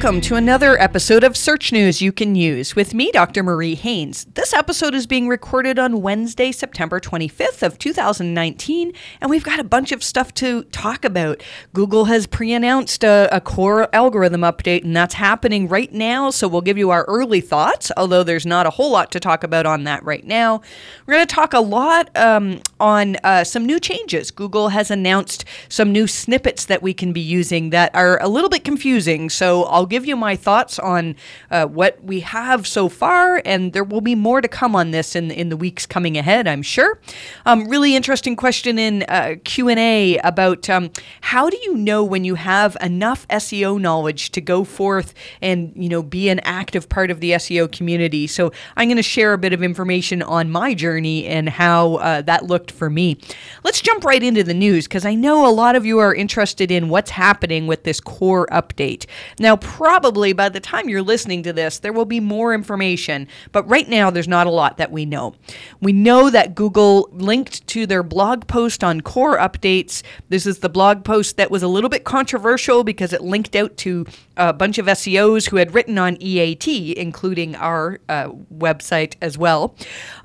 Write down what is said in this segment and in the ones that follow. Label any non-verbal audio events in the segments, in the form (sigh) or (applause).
Welcome to another episode of Search News You Can Use with me, Dr. Marie Haynes. This episode is being recorded on Wednesday, September 25th of 2019, and we've got a bunch of stuff to talk about. Google has pre-announced a, a core algorithm update, and that's happening right now, so we'll give you our early thoughts, although there's not a whole lot to talk about on that right now. We're going to talk a lot um, on uh, some new changes. Google has announced some new snippets that we can be using that are a little bit confusing, so I'll give you my thoughts on uh, what we have so far, and there will be more to come on this in in the weeks coming ahead. I'm sure. Um, really interesting question in uh, Q and A about um, how do you know when you have enough SEO knowledge to go forth and you know be an active part of the SEO community. So I'm going to share a bit of information on my journey and how uh, that looked for me. Let's jump right into the news because I know a lot of you are interested in what's happening with this core update. Now, probably by the time you're listening to this, there will be more information, but right now there's not a lot that we know. We know that Google linked to their blog post on core updates. This is the blog post that was a little bit controversial because it linked out to a bunch of SEOs who had written on EAT, including our uh, website as well.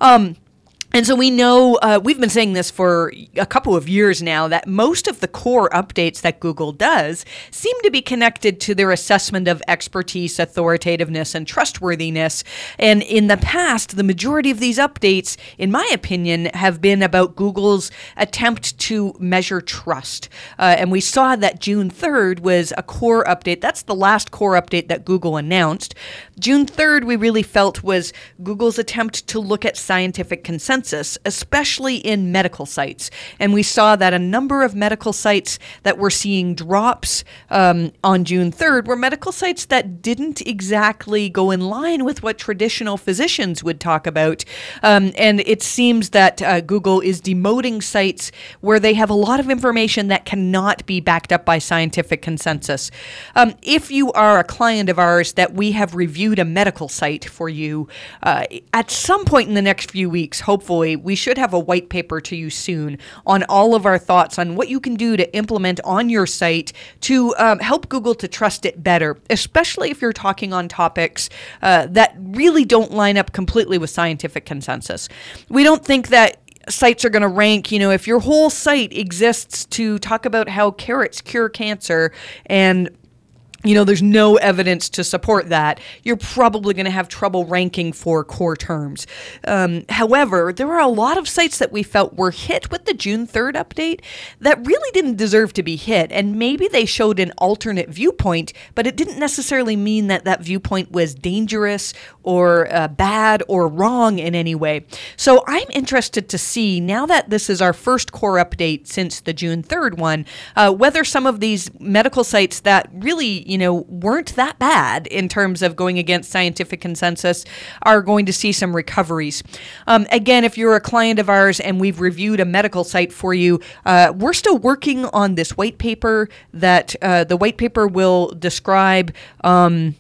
Um, and so we know, uh, we've been saying this for a couple of years now, that most of the core updates that Google does seem to be connected to their assessment of expertise, authoritativeness, and trustworthiness. And in the past, the majority of these updates, in my opinion, have been about Google's attempt to measure trust. Uh, and we saw that June 3rd was a core update. That's the last core update that Google announced. June 3rd, we really felt was Google's attempt to look at scientific consensus consensus, especially in medical sites. And we saw that a number of medical sites that were seeing drops um, on June 3rd were medical sites that didn't exactly go in line with what traditional physicians would talk about. Um, and it seems that uh, Google is demoting sites where they have a lot of information that cannot be backed up by scientific consensus. Um, if you are a client of ours that we have reviewed a medical site for you, uh, at some point in the next few weeks, hopefully, we should have a white paper to you soon on all of our thoughts on what you can do to implement on your site to um, help Google to trust it better, especially if you're talking on topics uh, that really don't line up completely with scientific consensus. We don't think that sites are going to rank, you know, if your whole site exists to talk about how carrots cure cancer and you know, there's no evidence to support that, you're probably going to have trouble ranking for core terms. Um, however, there are a lot of sites that we felt were hit with the June 3rd update that really didn't deserve to be hit. And maybe they showed an alternate viewpoint, but it didn't necessarily mean that that viewpoint was dangerous or uh, bad or wrong in any way. So I'm interested to see, now that this is our first core update since the June 3rd one, uh, whether some of these medical sites that really, you know, weren't that bad in terms of going against scientific consensus are going to see some recoveries. Um, again, if you're a client of ours and we've reviewed a medical site for you, uh, we're still working on this white paper that uh, the white paper will describe. Um,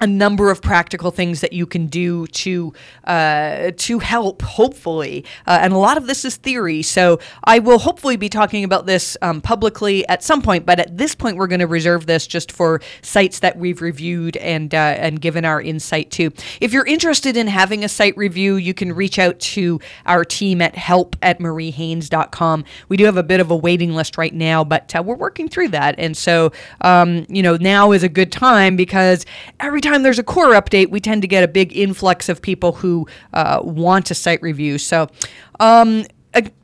a number of practical things that you can do to uh, to help, hopefully. Uh, and a lot of this is theory, so I will hopefully be talking about this um, publicly at some point. But at this point, we're going to reserve this just for sites that we've reviewed and uh, and given our insight to. If you're interested in having a site review, you can reach out to our team at help at mariehaynes.com. We do have a bit of a waiting list right now, but uh, we're working through that. And so, um, you know, now is a good time because every time there's a core update, we tend to get a big influx of people who uh, want a site review. So, um,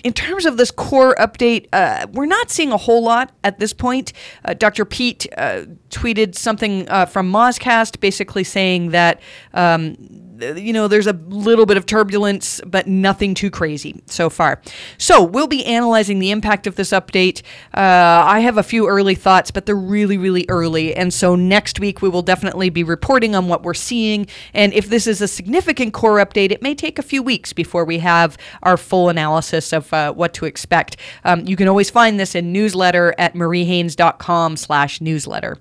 in terms of this core update, uh, we're not seeing a whole lot at this point. Uh, Dr. Pete uh, tweeted something uh, from Mozcast basically saying that um, you know, there's a little bit of turbulence, but nothing too crazy so far. So we'll be analyzing the impact of this update. Uh, I have a few early thoughts, but they're really, really early. And so next week we will definitely be reporting on what we're seeing. And if this is a significant core update, it may take a few weeks before we have our full analysis of uh, what to expect. Um, you can always find this in newsletter at mariehaynes.com slash newsletter.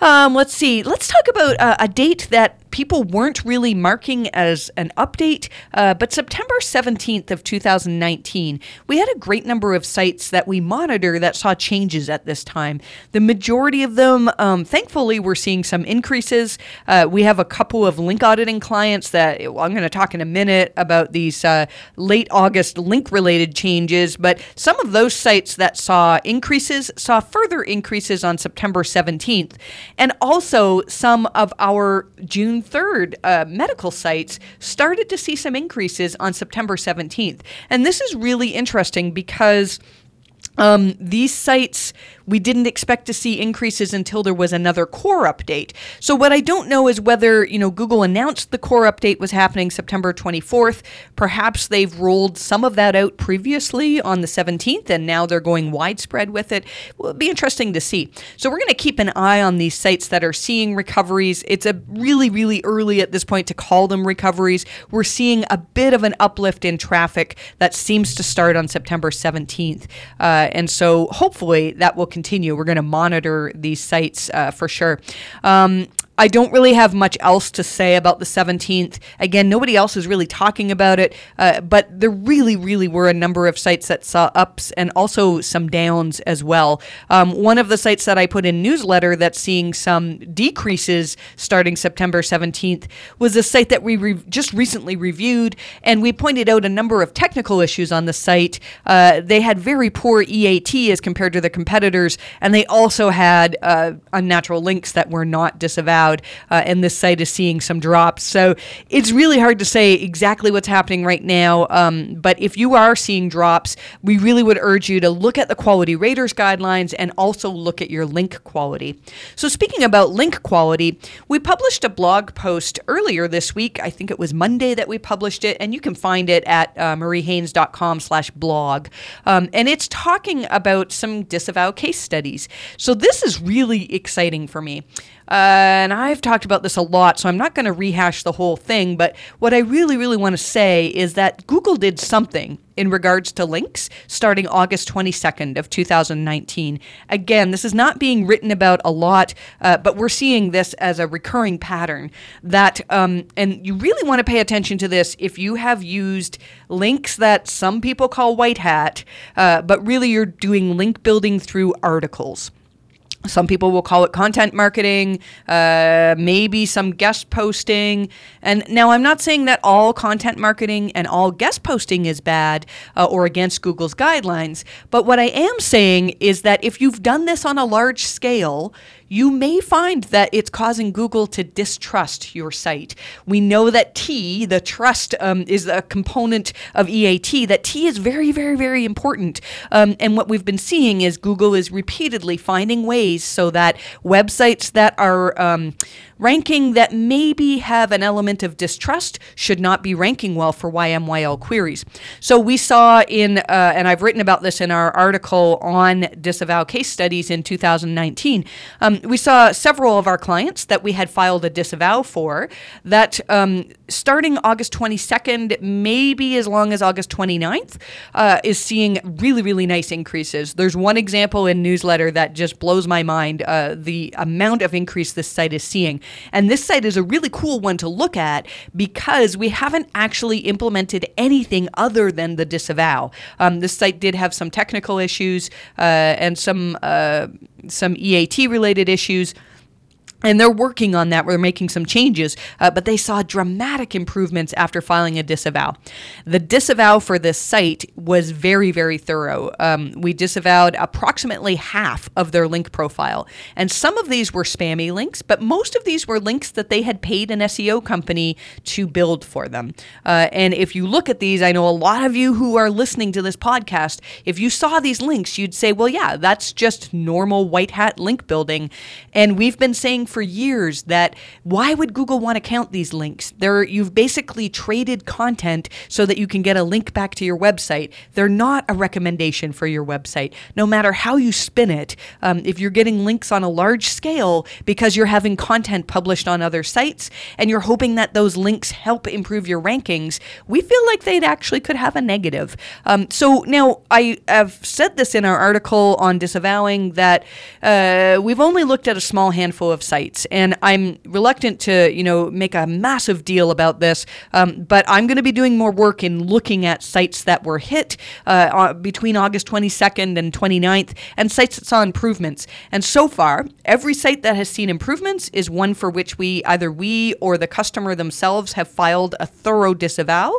Um, let's see. Let's talk about uh, a date that people weren't really marking as an update. Uh, but September 17th of 2019, we had a great number of sites that we monitor that saw changes at this time. The majority of them, um, thankfully, we're seeing some increases. Uh, we have a couple of link auditing clients that well, I'm going to talk in a minute about these uh, late August link related changes, but some of those sites that saw increases saw further increases on September 17th. And also, some of our June 3rd uh, medical sites started to see some increases on September 17th. And this is really interesting because. Um, these sites we didn't expect to see increases until there was another core update. So what I don't know is whether, you know, Google announced the core update was happening September 24th. Perhaps they've rolled some of that out previously on the 17th and now they're going widespread with it. Well, it'll be interesting to see. So we're going to keep an eye on these sites that are seeing recoveries. It's a really really early at this point to call them recoveries. We're seeing a bit of an uplift in traffic that seems to start on September 17th. Uh, and so hopefully that will continue continue. We're going to monitor these sites uh, for sure. Um, I don't really have much else to say about the 17th. Again, nobody else is really talking about it, uh, but there really, really were a number of sites that saw ups and also some downs as well. Um, one of the sites that I put in newsletter that's seeing some decreases starting September 17th was a site that we re- just recently reviewed, and we pointed out a number of technical issues on the site. Uh, they had very poor EAT as compared to the competitors, and they also had uh, unnatural links that were not disavowed uh, and this site is seeing some drops. So it's really hard to say exactly what's happening right now. Um, but if you are seeing drops, we really would urge you to look at the quality raters guidelines and also look at your link quality. So speaking about link quality, we published a blog post earlier this week. I think it was Monday that we published it, and you can find it at uh, mariehaynes.com slash blog. Um, and it's talking about some disavow case studies. So this is really exciting for me. Uh, and I've talked about this a lot, so I'm not going to rehash the whole thing. But what I really, really want to say is that Google did something in regards to links starting August 22nd of 2019. Again, this is not being written about a lot, uh, but we're seeing this as a recurring pattern. That um, and you really want to pay attention to this if you have used links that some people call white hat, uh, but really you're doing link building through articles. Some people will call it content marketing, uh, maybe some guest posting. And now I'm not saying that all content marketing and all guest posting is bad uh, or against Google's guidelines. But what I am saying is that if you've done this on a large scale, you may find that it's causing Google to distrust your site. We know that T, the trust, um, is a component of EAT, that T is very, very, very important. Um, and what we've been seeing is Google is repeatedly finding ways so that websites that are um, ranking that maybe have an element of distrust should not be ranking well for YMYL queries. So we saw in, uh, and I've written about this in our article on disavow case studies in 2019, um, we saw several of our clients that we had filed a disavow for that um, starting August 22nd, maybe as long as August 29th, uh, is seeing really, really nice increases. There's one example in newsletter that just blows my mind uh, the amount of increase this site is seeing. And this site is a really cool one to look at because we haven't actually implemented anything other than the disavow. Um, this site did have some technical issues uh, and some uh, some EAT related issues and they're working on that. We're making some changes, uh, but they saw dramatic improvements after filing a disavow. The disavow for this site was very, very thorough. Um, we disavowed approximately half of their link profile. And some of these were spammy links, but most of these were links that they had paid an SEO company to build for them. Uh, and if you look at these, I know a lot of you who are listening to this podcast, if you saw these links, you'd say, well, yeah, that's just normal white hat link building. And we've been saying for years that why would Google want to count these links? They're, you've basically traded content so that you can get a link back to your website. They're not a recommendation for your website, no matter how you spin it. Um, if you're getting links on a large scale because you're having content published on other sites and you're hoping that those links help improve your rankings, we feel like they'd actually could have a negative. Um, so now I have said this in our article on disavowing that uh, we've only looked at a small handful of sites sites. And I'm reluctant to, you know, make a massive deal about this, um, but I'm going to be doing more work in looking at sites that were hit uh, between August 22nd and 29th and sites that saw improvements. And so far, every site that has seen improvements is one for which we either we or the customer themselves have filed a thorough disavow.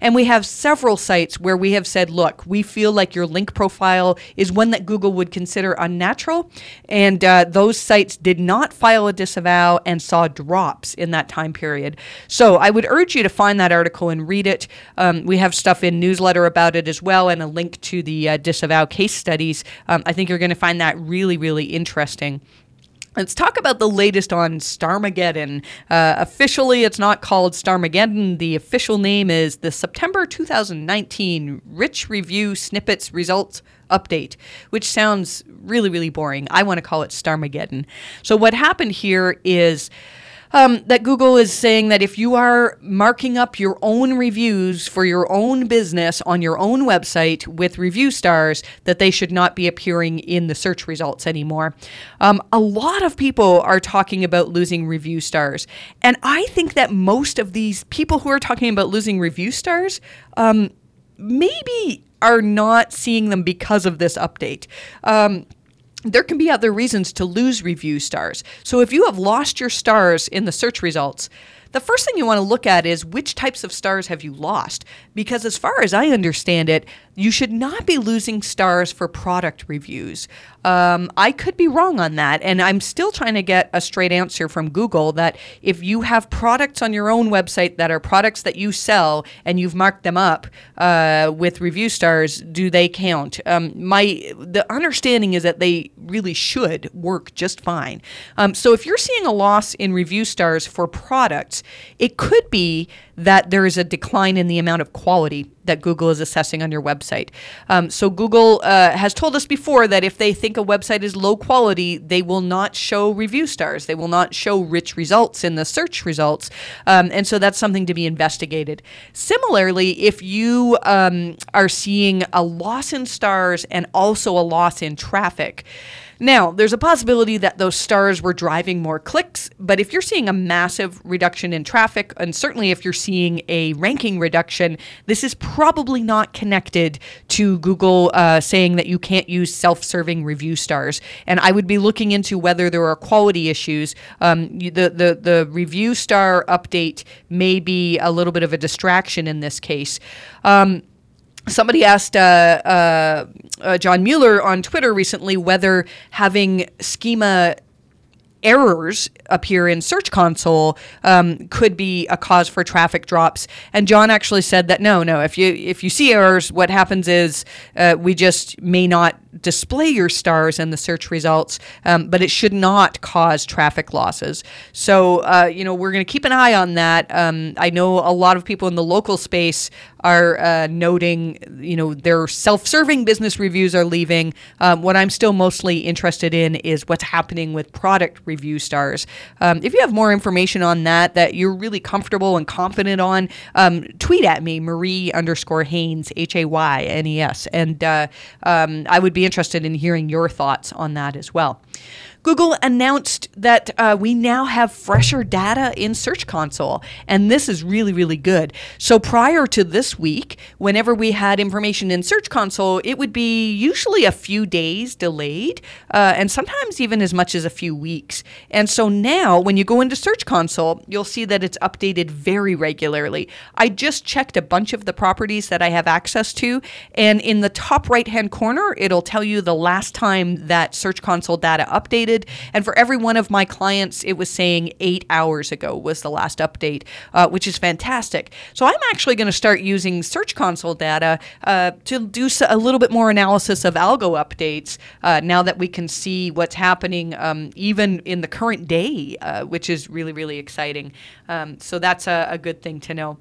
And we have several sites where we have said, look, we feel like your link profile is one that Google would consider unnatural. And uh, those sites did not file a disavow and saw drops in that time period. So I would urge you to find that article and read it. Um, we have stuff in newsletter about it as well and a link to the uh, disavow case studies. Um, I think you're going to find that really, really interesting. Let's talk about the latest on Starmageddon. Uh, officially, it's not called Starmageddon. The official name is the September 2019 Rich Review Snippets Results Update, which sounds really, really boring. I want to call it Starmageddon. So, what happened here is um, that Google is saying that if you are marking up your own reviews for your own business on your own website with review stars, that they should not be appearing in the search results anymore. Um, a lot of people are talking about losing review stars. And I think that most of these people who are talking about losing review stars, um, maybe are not seeing them because of this update. There can be other reasons to lose review stars. So if you have lost your stars in the search results, the first thing you want to look at is which types of stars have you lost? Because as far as I understand it, you should not be losing stars for product reviews. Um, I could be wrong on that, and I'm still trying to get a straight answer from Google that if you have products on your own website that are products that you sell and you've marked them up uh, with review stars, do they count? Um, my the understanding is that they really should work just fine. Um, so if you're seeing a loss in review stars for products, it could be that there is a decline in the amount of quality that Google is assessing on your website. Um, so Google uh, has told us before that if they think a website is low quality, they will not show review stars. They will not show rich results in the search results. Um, and so that's something to be investigated. Similarly, if you um, are seeing a loss in stars and also a loss in traffic, now, there's a possibility that those stars were driving more clicks, but if you're seeing a massive reduction in traffic, and certainly if you're seeing a ranking reduction, this is probably not connected to Google uh, saying that you can't use self serving review stars. And I would be looking into whether there are quality issues. Um, the, the, the review star update may be a little bit of a distraction in this case. Um, Somebody asked uh, uh, uh, John Mueller on Twitter recently whether having schema errors appear in Search Console um, could be a cause for traffic drops. And John actually said that no, no. If you if you see errors, what happens is uh, we just may not display your stars in the search results, um, but it should not cause traffic losses. So uh, you know we're going to keep an eye on that. Um, I know a lot of people in the local space are uh, noting, you know, their self-serving business reviews are leaving. Um, what I'm still mostly interested in is what's happening with product review stars. Um, if you have more information on that that you're really comfortable and confident on, um, tweet at me, Marie underscore Haynes, H A Y N E S, and uh, um, I would be interested in hearing your thoughts on that as well. Google announced that uh, we now have fresher data in Search Console, and this is really, really good. So prior to this week, whenever we had information in Search Console, it would be usually a few days delayed, uh, and sometimes even as much as a few weeks. And so now, when you go into Search Console, you'll see that it's updated very regularly. I just checked a bunch of the properties that I have access to, and in the top right hand corner, it'll tell you the last time that Search Console data updated updated. And for every one of my clients, it was saying eight hours ago was the last update, uh, which is fantastic. So I'm actually going to start using Search Console data uh, to do a little bit more analysis of algo updates uh, now that we can see what's happening um, even in the current day, uh, which is really, really exciting. Um, so that's a, a good thing to know.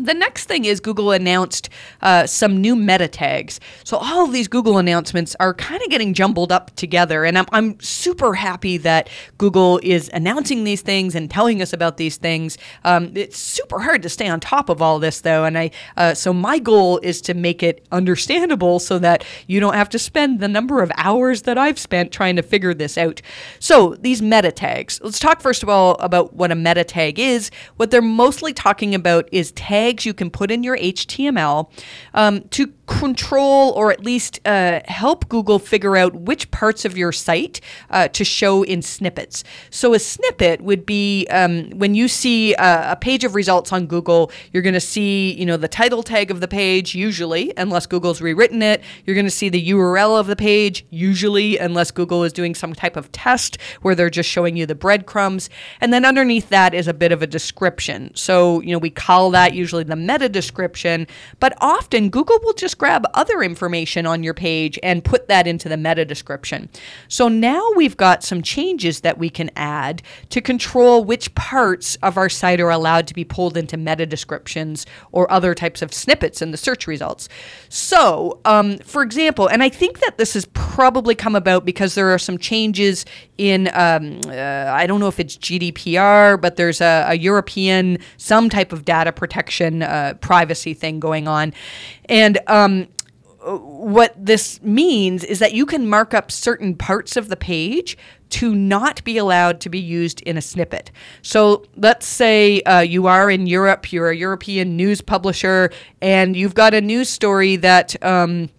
The next thing is Google announced uh, some new meta tags. So all of these Google announcements are kind of getting jumbled up together, and I'm, I'm super happy that Google is announcing these things and telling us about these things. Um, it's super hard to stay on top of all this, though, and I uh, so my goal is to make it understandable so that you don't have to spend the number of hours that I've spent trying to figure this out. So these meta tags. Let's talk first of all about what a meta tag is. What they're mostly talking about is tags tags you can put in your HTML um, to control or at least uh, help Google figure out which parts of your site uh, to show in snippets. So, a snippet would be um, when you see a, a, page of results on Google, you're going to see, you know, the title tag of the page, usually, unless Google's rewritten it. You're going to see the URL of the page, usually, unless Google is doing some type of test where they're just showing you the breadcrumbs. And then underneath that is a bit of a description. So, you know, we call that the meta description, but often Google will just grab other information on your page and put that into the meta description. So now we've got some changes that we can add to control which parts of our site are allowed to be pulled into meta descriptions or other types of snippets in the search results. So, um, for example, and I think that this has probably come about because there are some changes in, um, uh, I don't know if it's GDPR, but there's a, a European, some type of data protection uh, privacy thing going on. And um, what this means is that you can mark up certain parts of the page to not be allowed to be used in a snippet. So let's say uh, you are in Europe, you're a European news publisher, and you've got a news story that. Um,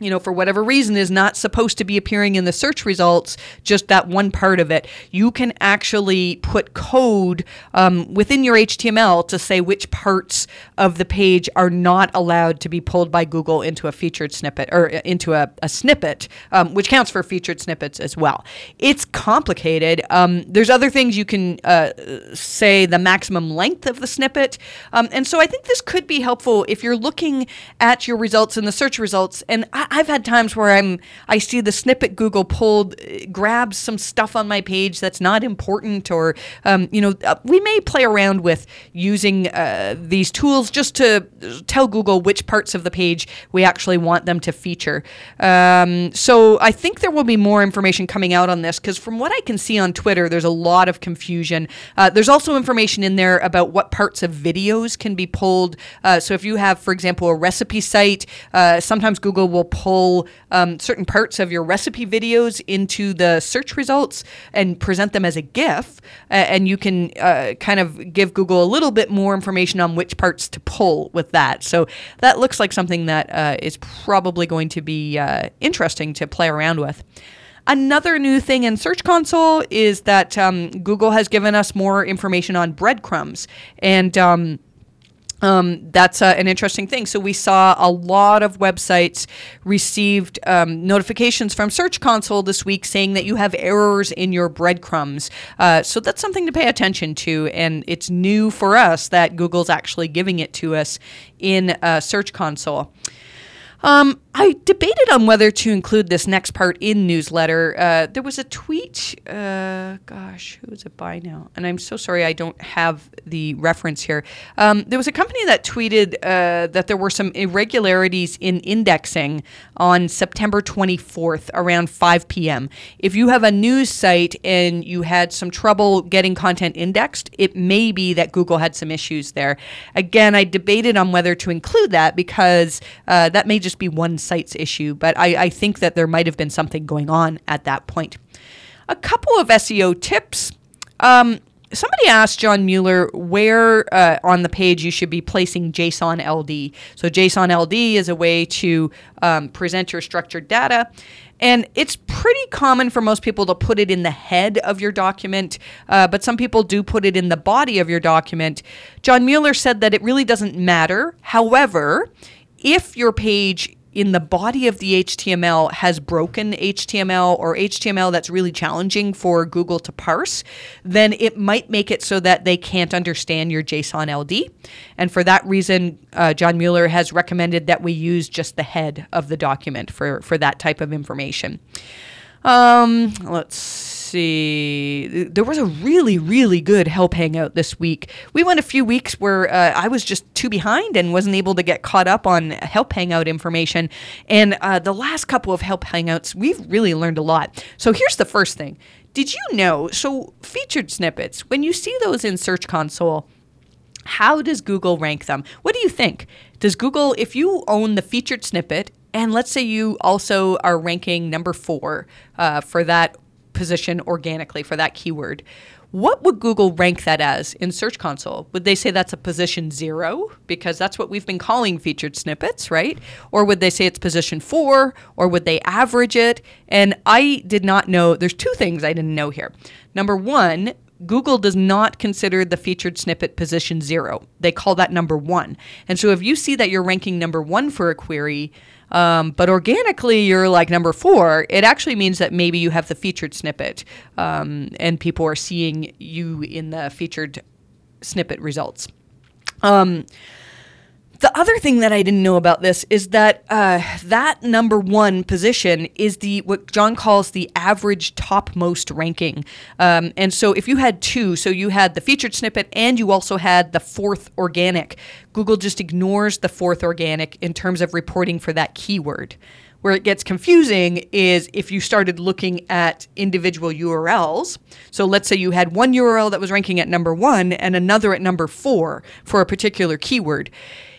you know, for whatever reason, is not supposed to be appearing in the search results, just that one part of it, you can actually put code um, within your HTML to say which parts of the page are not allowed to be pulled by Google into a featured snippet or uh, into a, a snippet, um, which counts for featured snippets as well. It's complicated. Um, there's other things you can uh, say the maximum length of the snippet. Um, and so I think this could be helpful if you're looking at your results in the search results. And I, I've had times where I'm I see the snippet Google pulled grabs some stuff on my page that's not important, or um, you know uh, we may play around with using uh, these tools just to tell Google which parts of the page we actually want them to feature. Um, so I think there will be more information coming out on this because from what I can see on Twitter, there's a lot of confusion. Uh, there's also information in there about what parts of videos can be pulled. Uh, so if you have, for example, a recipe site, uh, sometimes Google will pull um, certain parts of your recipe videos into the search results and present them as a GIF, uh, and you can uh, kind of give Google a little bit more information on which parts to pull with that. So that looks like something that uh, is probably going to be uh, interesting to play around with. Another new thing in Search Console is that um, Google has given us more information on breadcrumbs. And um, um, that's uh, an interesting thing. So we saw a lot of websites received um, notifications from Search Console this week saying that you have errors in your breadcrumbs. Uh, so that's something to pay attention to, and it's new for us that Google's actually giving it to us in uh, Search Console. Um, I debated on whether to include this next part in newsletter. Uh, there was a tweet. Uh, gosh, who is it by now? And I'm so sorry I don't have the reference here. Um, there was a company that tweeted uh, that there were some irregularities in indexing on September 24th around 5 p.m. If you have a news site and you had some trouble getting content indexed, it may be that Google had some issues there. Again, I debated on whether to include that because uh, that may just be one site's issue, but I, I think that there might have been something going on at that point. A couple of SEO tips. Um, somebody asked John Mueller where uh, on the page you should be placing JSON LD. So JSON LD is a way to um, present your structured data. And it's pretty common for most people to put it in the head of your document, uh, but some people do put it in the body of your document. John Mueller said that it really doesn't matter. However, if your page in the body of the HTML has broken HTML or HTML that's really challenging for Google to parse, then it might make it so that they can't understand your JSON LD. And for that reason, uh, John Mueller has recommended that we use just the head of the document for, for that type of information. Um, let's see. There was a really, really good help hangout this week. We went a few weeks where uh, I was just too behind and wasn't able to get caught up on help hangout information. And uh, the last couple of help hangouts, we've really learned a lot. So here's the first thing. Did you know? So, featured snippets, when you see those in Search Console, how does Google rank them? What do you think? Does Google, if you own the featured snippet, and let's say you also are ranking number four uh, for that position organically for that keyword, what would Google rank that as in Search Console? Would they say that's a position zero because that's what we've been calling featured snippets, right? Or would they say it's position four? Or would they average it? And I did not know. There's two things I didn't know here. Number one, Google does not consider the featured snippet position zero. They call that number one. And so if you see that you're ranking number one for a query, um, but organically you're like number four, it actually means that maybe you have the featured snippet um, and people are seeing you in the featured snippet results. Um, the other thing that I didn't know about this is that uh, that number one position is the what John calls the average topmost ranking. Um, and so if you had two, so you had the featured snippet and you also had the fourth organic, Google just ignores the fourth organic in terms of reporting for that keyword. Where it gets confusing is if you started looking at individual URLs. So let's say you had one URL that was ranking at number one and another at number four for a particular keyword.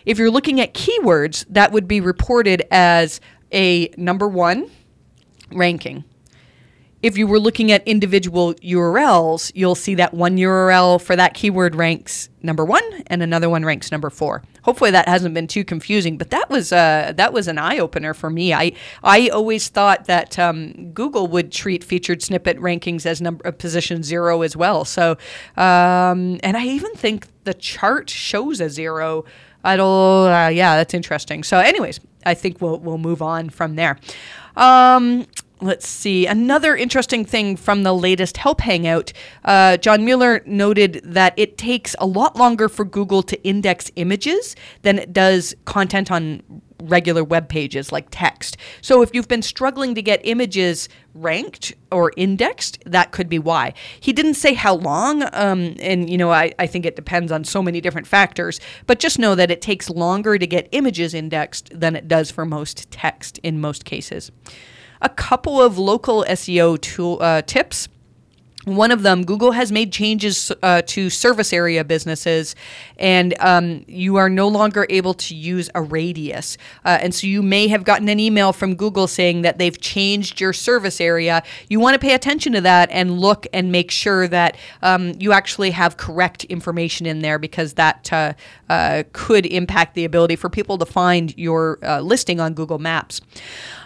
If you're looking at keywords, that would be reported as a number one ranking if you were looking at individual URLs, you'll see that one URL for that keyword ranks number one, and another one ranks number four. Hopefully, that hasn't been too confusing, but that was uh, that was an eye opener for me. I I always thought that um, Google would treat featured snippet rankings as number uh, position zero as well. So, um, and I even think the chart shows a zero. I don't. Uh, yeah, that's interesting. So, anyways, I think we'll we'll move on from there. Um, Let's see. Another interesting thing from the latest Help Hangout, uh, John Mueller noted that it takes a lot longer for Google to index images than it does content on regular web pages like text. So if you've been struggling to get images ranked or indexed, that could be why. He didn't say how long, um, and you know, I, I think it depends on so many different factors, but just know that it takes longer to get images indexed than it does for most text in most cases a couple of local SEO tool uh, tips. One of them, Google has made changes uh, to service area businesses, and um, you are no longer able to use a radius. Uh, and so you may have gotten an email from Google saying that they've changed your service area. You want to pay attention to that and look and make sure that um, you actually have correct information in there because that uh, uh could impact the ability for people to find your uh, listing on Google Maps.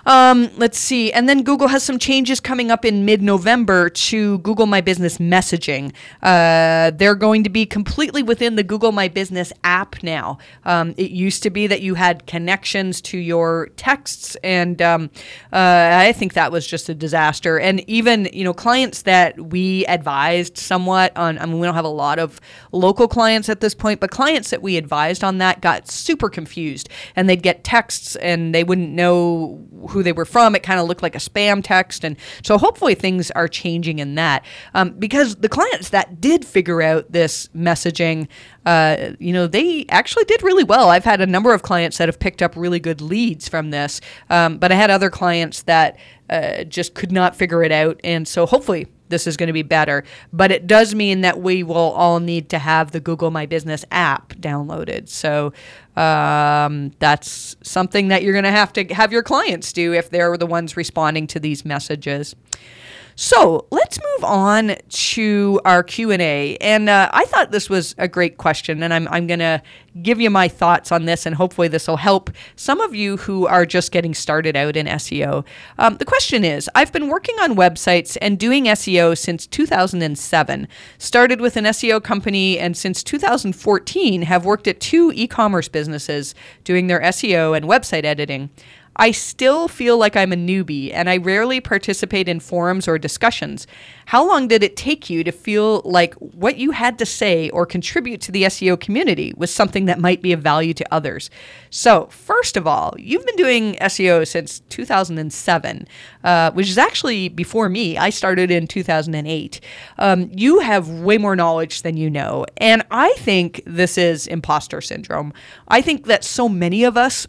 Um, let's see. And then Google has some changes coming up in mid November to Google My Business messaging. Uh, they're going to be completely within the Google My Business app now. Um, it used to be that you had connections to your texts, and um, uh, I think that was just a disaster. And even, you know, clients that we advised somewhat on, I mean, we don't have a lot of local clients at this point, but clients that we advised on that got super confused and they'd get texts and they wouldn't know who they were from. It kind of looked like a spam text. And so hopefully things are changing in that. Um, because the clients that did figure out this messaging, uh, you know, they actually did really well. I've had a number of clients that have picked up really good leads from this. Um, but I had other clients that uh, just could not figure it out. And so hopefully this is going to be better. But it does mean that we will all need to have the Google My Business app downloaded. So um, that's something that you're going to have to have your clients do if they're the ones responding to these messages. So let's move on to our Q and A. And uh, I thought this was a great question, and I'm I'm gonna give you my thoughts on this, and hopefully this will help some of you who are just getting started out in SEO. Um, the question is: I've been working on websites and doing SEO since 2007. Started with an SEO company, and since 2014 have worked at two e-commerce businesses doing their SEO and website editing. I still feel like I'm a newbie and I rarely participate in forums or discussions. How long did it take you to feel like what you had to say or contribute to the SEO community was something that might be of value to others? So, first of all, you've been doing SEO since 2007, uh, which is actually before me. I started in 2008. Um, you have way more knowledge than you know. And I think this is imposter syndrome. I think that so many of us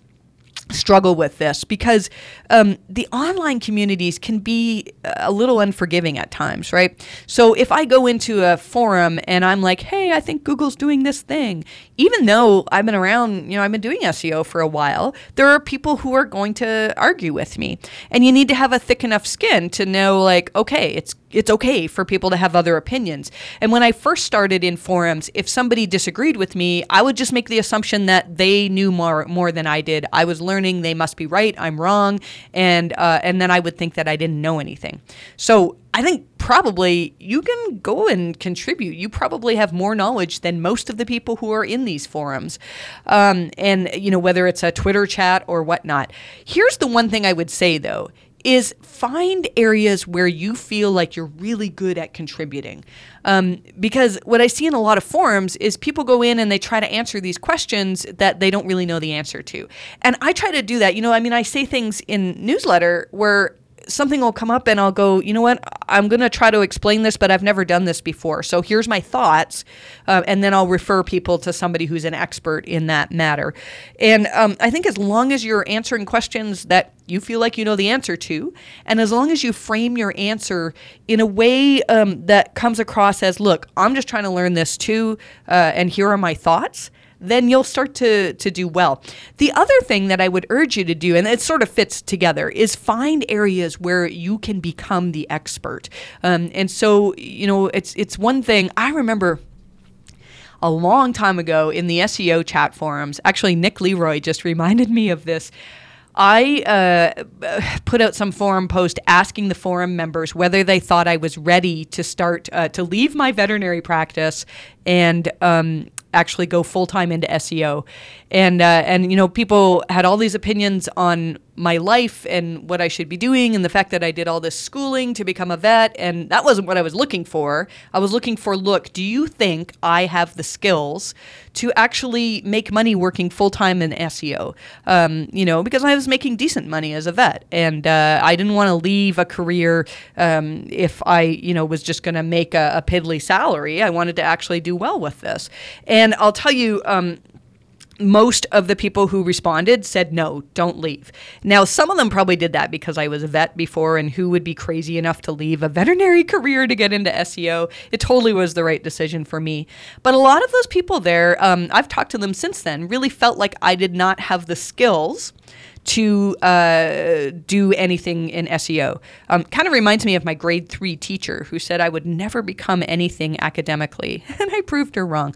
struggle with this because um, the online communities can be a little unforgiving at times, right? So if I go into a forum and I'm like, hey, I think Google's doing this thing, even though I've been around, you know, I've been doing SEO for a while, there are people who are going to argue with me. And you need to have a thick enough skin to know, like, okay, it's it's okay for people to have other opinions. And when I first started in forums, if somebody disagreed with me, I would just make the assumption that they knew more more than I did. I was learning; they must be right. I'm wrong, and uh, and then I would think that I didn't know anything. So I think probably you can go and contribute. You probably have more knowledge than most of the people who are in these forums, um, and you know whether it's a Twitter chat or whatnot. Here's the one thing I would say though is find areas where you feel like you're really good at contributing. Um, because what I see in a lot of forums is people go in and they try to answer these questions that they don't really know the answer to. And I try to do that. You know, I mean, I say things in newsletter where something will come up and I'll go, you know what, I'm going to try to explain this, but I've never done this before. So here's my thoughts. Uh, and then I'll refer people to somebody who's an expert in that matter. And um, I think as long as you're answering questions that you feel like you know the answer to, and as long as you frame your answer in a way um, that comes across as, look, I'm just trying to learn this too, uh, and here are my thoughts then you'll start to, to do well. The other thing that I would urge you to do, and it sort of fits together, is find areas where you can become the expert. Um, and so, you know, it's it's one thing I remember a long time ago in the SEO chat forums. Actually, Nick Leroy just reminded me of this. I uh, put out some forum post asking the forum members whether they thought I was ready to start uh, to leave my veterinary practice and um, actually go full time into SEO, and uh, and you know people had all these opinions on my life and what I should be doing, and the fact that I did all this schooling to become a vet, and that wasn't what I was looking for. I was looking for, look, do you think I have the skills to actually make money working full time in SEO? Um, you know, because I was making decent money as a vet, and uh, I didn't want to leave a career um, if I, you know, was just going to make a, a piddly salary. I wanted to actually do well with this, and I'll tell you. Um, most of the people who responded said no, don't leave. Now, some of them probably did that because I was a vet before, and who would be crazy enough to leave a veterinary (laughs) career to get into SEO? It totally was the right decision for me. But a lot of those people there, um, I've talked to them since then, really felt like I did not have the skills to uh, do anything in SEO. Um, kind of reminds me of my grade three teacher who said I would never become anything academically, (laughs) and I proved her wrong.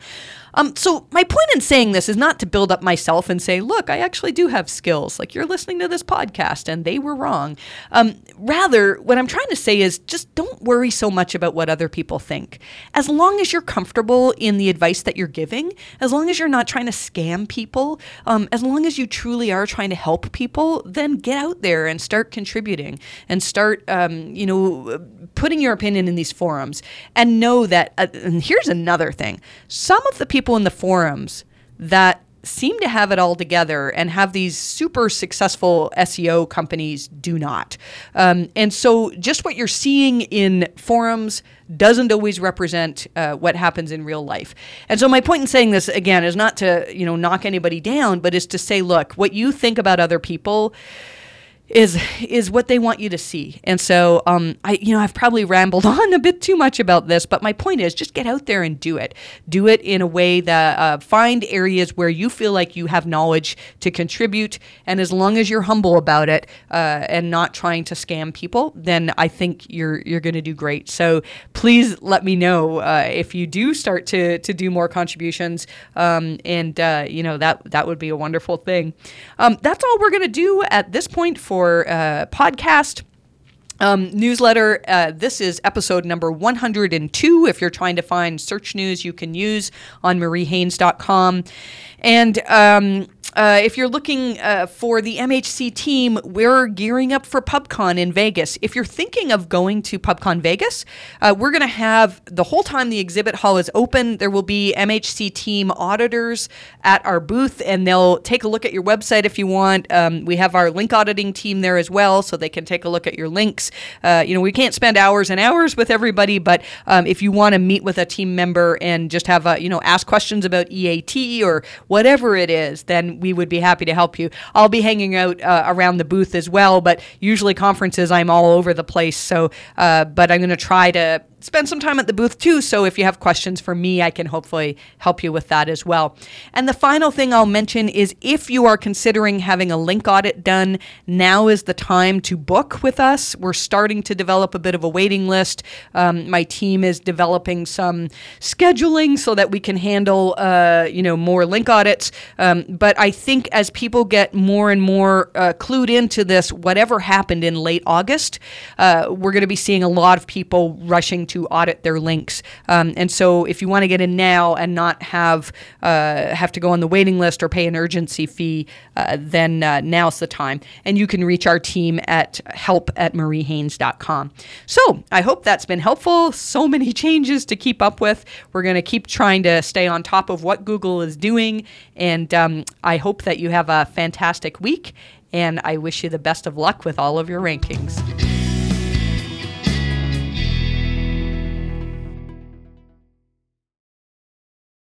Um, so my point in saying this is not to build up myself and say, look, I actually do have skills. Like you're listening to this podcast and they were wrong. Um, rather, what I'm trying to say is just don't worry so much about what other people think. As long as you're comfortable in the advice that you're giving, as long as you're not trying to scam people, um, as long as you truly are trying to help people, then get out there and start contributing and start, um, you know, putting your opinion in these forums and know that. Uh, and here's another thing: some of the people people in the forums that seem to have it all together and have these super successful SEO companies do not. Um, and so just what you're seeing in forums doesn't always represent uh, what happens in real life. And so my point in saying this again is not to, you know, knock anybody down, but is to say, look, what you think about other people is is what they want you to see. And so um, I you know I've probably rambled (laughs) on a bit too much about this, but my point is just get out there and do it. Do it in a way that uh, find areas where you feel like you have knowledge to contribute, and as long as you're humble about it uh, and not trying to scam people, then I think you're you're going to do great. So please let me know uh, if you do start to to do more contributions, um, and uh, you know that that would be a wonderful thing. Um, that's all we're going to do at this point for for podcast. Um, newsletter. Uh, this is episode number 102. If you're trying to find search news you can use on mariehaynes.com. And um, uh, if you're looking uh, for the MHC team, we're gearing up for PubCon in Vegas. If you're thinking of going to PubCon Vegas, uh, we're going to have the whole time the exhibit hall is open, there will be MHC team auditors at our booth, and they'll take a look at your website if you want. Um, we have our link auditing team there as well, so they can take a look at your links. Uh, you know, we can't spend hours and hours with everybody, but um, if you want to meet with a team member and just have a, you know, ask questions about EAT or whatever it is, then we would be happy to help you. I'll be hanging out uh, around the booth as well, but usually conferences I'm all over the place. So, uh, but I'm going to try to spend some time at the booth too. So if you have questions for me, I can hopefully help you with that as well. And the final thing I'll mention is if you are considering having a link audit done, now is the time to book with us. We're starting to develop a bit of a waiting list. Um, my team is developing some scheduling so that we can handle, uh, you know, more link audits. Um, but I think as people get more and more uh, clued into this, whatever happened in late August, uh, we're going to be seeing a lot of people rushing to audit their links. Um, and so if you want to get in now and not have uh, have to go on the waiting list or pay an urgency fee, uh, then uh, now's the time. And you can reach our team at help at mariehaynes.com. So I hope that's been helpful. So many (laughs) changes to keep up with. We're going to keep trying to stay on top of what Google is doing. And um, I hope that you have a fantastic week. And I wish you the best of luck with all of your rankings.